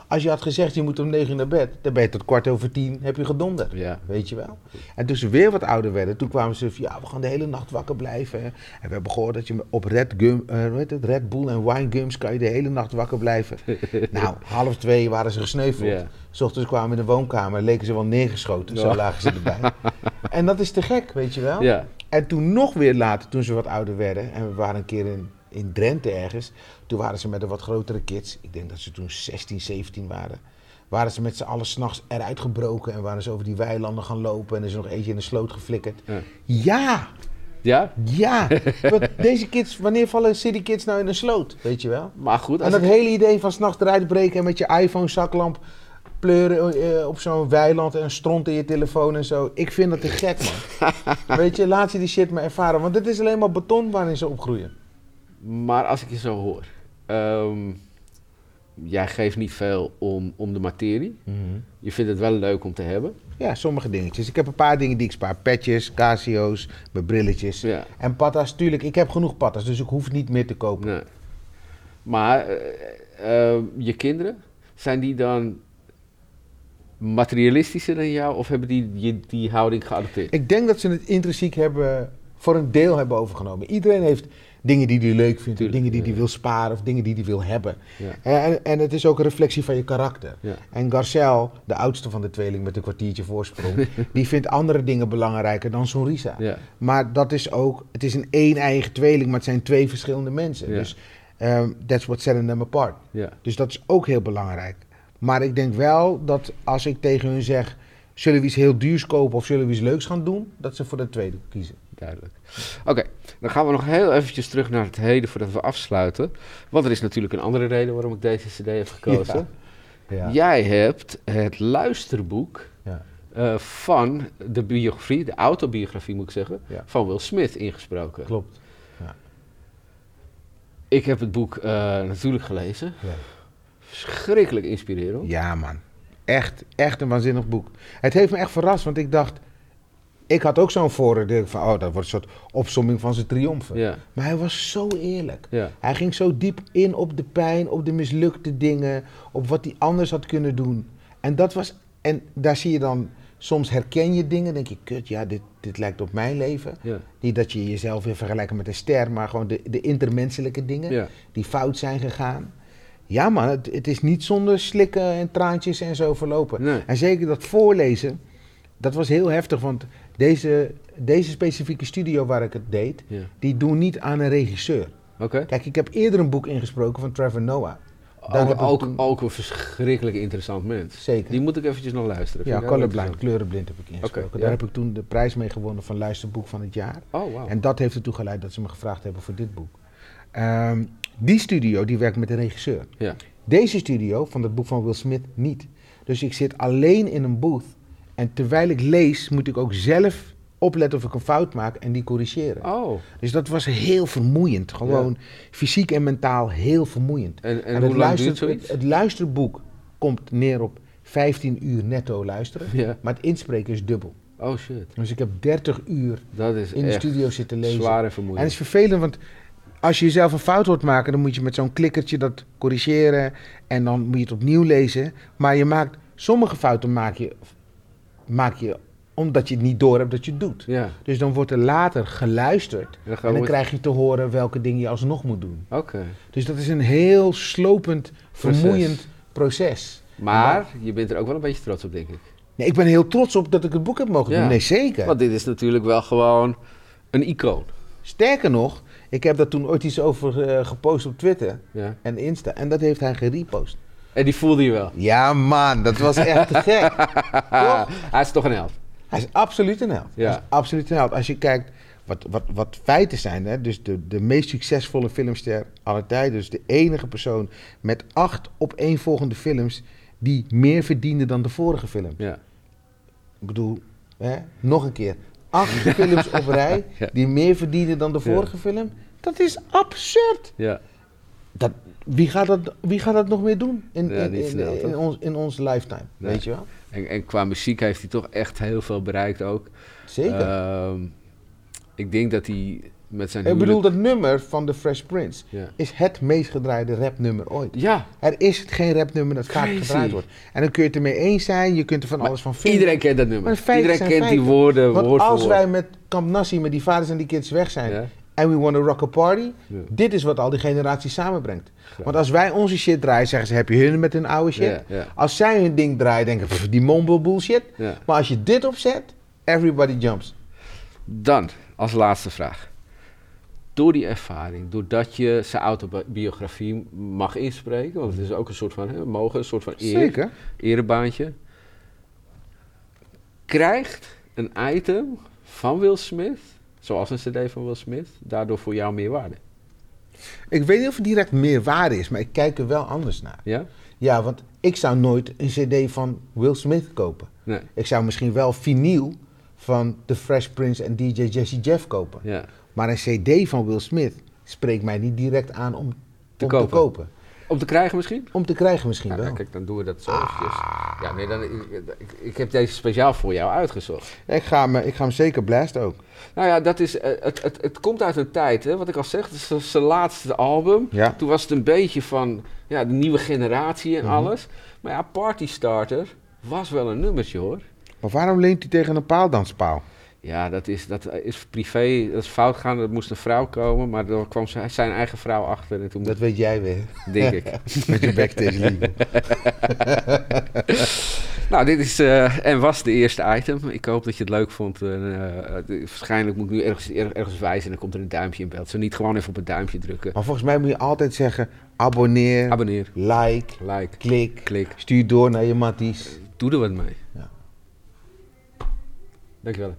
Als je had gezegd je moet om negen uur naar bed, dan ben je tot kwart over tien, heb je gedonderd. Ja. Weet je wel? En toen ze weer wat ouder werden, toen kwamen ze van ja, we gaan de hele nacht wakker blijven. En we hebben gehoord dat je op Red, Gum, heet het? Red Bull en Wine Gums kan je de hele nacht wakker blijven. nou, half twee waren ze gesneuveld. S ochtends kwamen in de woonkamer, leken ze wel neergeschoten. Zo lagen ze erbij. en dat is te gek, weet je wel? Ja. En toen nog weer later, toen ze wat ouder werden, en we waren een keer in, in Drenthe ergens, toen waren ze met de wat grotere kids, ik denk dat ze toen 16, 17 waren, waren ze met z'n allen s'nachts eruit gebroken en waren ze over die weilanden gaan lopen en er is nog eentje in de sloot geflikkerd. Ja. Ja, Ja? ja. Want deze kids, wanneer vallen city kids nou in een sloot, weet je wel? Maar goed, En dat ik- hele idee van s'nachts eruit breken en met je iPhone zaklamp pleuren eh, op zo'n weiland en stront in je telefoon en zo. Ik vind dat te gek, man. Weet je, laat ze die shit maar ervaren. Want het is alleen maar beton waarin ze opgroeien. Maar als ik je zo hoor, ehm, jij geeft niet veel om, om de materie. Je vindt het wel leuk om te hebben. Ja, sommige dingetjes. Ik heb een paar dingen die ik spaar. Petjes, Casio's, mijn brilletjes. Ja. En patas, tuurlijk. Ik heb genoeg patas, dus ik hoef niet meer te kopen. Nee. Maar eh, eh, je kinderen, zijn die dan materialistischer dan jou of hebben die die, die houding geadopteerd? Ik denk dat ze het intrinsiek hebben, voor een deel hebben overgenomen. Iedereen heeft dingen die hij leuk vindt, Tuurlijk, dingen die hij ja. wil sparen of dingen die hij wil hebben. Ja. En, en het is ook een reflectie van je karakter. Ja. En Garcel, de oudste van de tweeling met een kwartiertje voorsprong, die vindt andere dingen belangrijker dan Sonrisa. Maar dat is ook, het is een één-eigen tweeling, maar het zijn twee verschillende mensen. Dus um, that's what setting them apart. Ja. Dus dat is ook heel belangrijk. Maar ik denk wel dat als ik tegen hun zeg, zullen we iets heel duurs kopen of zullen we iets leuks gaan doen, dat ze voor de tweede kiezen. Duidelijk. Oké, dan gaan we nog heel eventjes terug naar het heden voordat we afsluiten. Want er is natuurlijk een andere reden waarom ik deze cd heb gekozen. Ja. Ja. Jij hebt het luisterboek Ja. eh, van de biografie, de autobiografie moet ik zeggen, van Will Smith ingesproken. Klopt. Ik heb het boek eh, natuurlijk gelezen. Ja. Verschrikkelijk inspirerend. Ja, man. Echt, echt een waanzinnig boek. Het heeft me echt verrast, want ik dacht... Ik had ook zo'n vooroordeel van... Oh, dat wordt een soort opsomming van zijn triomfen. Ja, Maar hij was zo eerlijk. ja, Hij ging zo diep in op de pijn, op de mislukte dingen, op wat hij anders had kunnen doen. En dat was, en daar zie je dan, soms herken je dingen, denk je, kut, ja, dit, dit lijkt op mijn leven. ja, Niet dat je jezelf wil vergelijken met een ster, maar gewoon de, de intermenselijke dingen die fout zijn gegaan. Ja man, het, het is niet zonder slikken en traantjes en zo verlopen. Nee. En zeker dat voorlezen, dat was heel heftig, want deze, deze specifieke studio waar ik het deed, ja. die doen niet aan een regisseur. Kijk, ik heb eerder een boek ingesproken van Trevor Noah. Daar Ook, ook, toen- ook een verschrikkelijk interessant mens. Zeker. Die moet ik eventjes nog luisteren. ja, colorblind, kleurenblind heb ik ingesproken. Daar ja. heb ik toen de prijs mee gewonnen van luisterboek van het jaar. Oh, wauw. En dat heeft ertoe geleid dat ze me gevraagd hebben voor dit boek. Ehm, die studio die werkt met de regisseur. Ja, Deze studio van het boek van Will Smith niet. Dus ik zit alleen in een booth. En terwijl ik lees, moet ik ook zelf opletten of ik een fout maak en die corrigeren. oh. Dus dat was heel vermoeiend. Gewoon fysiek en mentaal heel vermoeiend. En, en, En hoe het, lang duurt zoiets? het, het luisterboek komt neer op 15 uur netto luisteren. Ja. Maar het inspreken is dubbel. Oh shit. Dus ik heb 30 uur Dat is in de studio zitten lezen. zwaar en En het vermoeiend. is vervelend, want als je jezelf een fout hoort maken, dan moet je met zo'n klikkertje dat corrigeren. En dan moet je het opnieuw lezen. Maar je maakt, sommige fouten maak je, maak je omdat je het niet door hebt dat je het doet. Ja. Dus dan wordt er later geluisterd. En dan En krijg je te horen welke dingen je alsnog moet doen. Oké. Dus dat is een heel slopend, vermoeiend proces. Maar je bent er ook wel een beetje trots op, denk ik. Nee, ik ben heel trots op dat ik het boek heb mogen Ja. doen. Nee, zeker. Want dit is natuurlijk wel gewoon een icoon. Sterker nog, ik heb daar toen ooit iets over eh, gepost op Twitter Ja. en Insta. En dat heeft hij gerepost. En die voelde je wel. Ja man, dat was echt te gek. Toch? Hij is toch een held. Hij is absoluut een held. Ja. Hij is absoluut een held. Als je kijkt wat, wat, wat feiten zijn, hè? dus de, de meest succesvolle filmster aller tijden. Dus de enige persoon met acht opeenvolgende films die meer verdiende dan de vorige film. Ja. Ik bedoel, hè, nog een keer. Acht films op rij Ja. die meer verdienen dan de vorige film. Dat is absurd. Ja. Dat, wie, gaat dat, wie gaat dat nog meer doen in, in, in, snel, in, toch? ons, in ons lifetime? Nee. Weet je wel? En, en qua muziek heeft hij toch echt heel veel bereikt ook. Zeker. Ehm, ik denk dat hij met zijn Ik bedoel, dat nummer van The Fresh Prince Ja. is het meest gedraaide rapnummer ooit. Ja, Er is geen rapnummer dat vaak Crazy. gedraaid wordt. En dan kun je het ermee eens zijn, je kunt er van Maar alles van vinden. iedereen kent dat nummer. Feiten Iedereen kent die woorden Want woord voor als wij met Camp Nassi, met die vaders en die kids weg zijn... Ja, en we want to rock a party... Ja. dit is wat al die generaties samenbrengt. Want als wij onze shit draaien, zeggen ze... heb je hun met hun oude shit? Als zij hun ding draaien, denken ze... die mumble bullshit. Maar als je dit opzet, everybody jumps. Dan, als laatste vraag. Door die ervaring, doordat je zijn autobiografie mag inspreken, want het is ook een soort van, hè, mogen, een soort van eer, Zeker. erebaantje. Krijgt een item van Will Smith, zoals een cd van Will Smith, daardoor voor jou meer waarde? Ik weet niet of het direct meer waarde is, maar ik kijk er wel anders naar. Ja? Ja, want ik zou nooit een cd van Will Smith kopen. Nee. Ik zou misschien wel vinyl van The Fresh Prince en DJ Jesse Jeff kopen. Ja. Maar een cd van Will Smith spreekt mij niet direct aan om, Te om kopen. te kopen. Om te krijgen misschien? Om te krijgen misschien Ja, wel. kijk, dan doen we dat zo eventjes. Ja, nee, dan, ik, ik, heb deze speciaal voor jou uitgezocht. Ik, ga hem, ik ga hem zeker blasten ook. Nou ja, dat is, eh, het, het, het komt uit een tijd, hè, wat ik al zeg, het is zijn- laatste album. Ja. Toen was het een beetje van ja, de nieuwe generatie en Mhm. alles. Maar ja, Party Starter was wel een nummertje hoor. Maar waarom leent hij tegen een paaldanspaal? Ja, dat is, dat is privé, dat is fout gaan, er moest een vrouw komen, maar er kwam zijn, eigen vrouw achter en toen Dat weet jij weer. denk ik. Met je backstage legal. Nou, dit is eh, en was de eerste item. Ik hoop dat je het leuk vond. En, eh, eh, waarschijnlijk moet ik nu ergens, er- ergens wijzen en dan komt er een duimpje in beeld. Zo niet gewoon even op het duimpje drukken. Maar volgens mij moet je altijd zeggen: abonneer, Abonneer, like, like, klik, klik. stuur door naar je matties. Doe er wat mee. Ja. Dankjewel.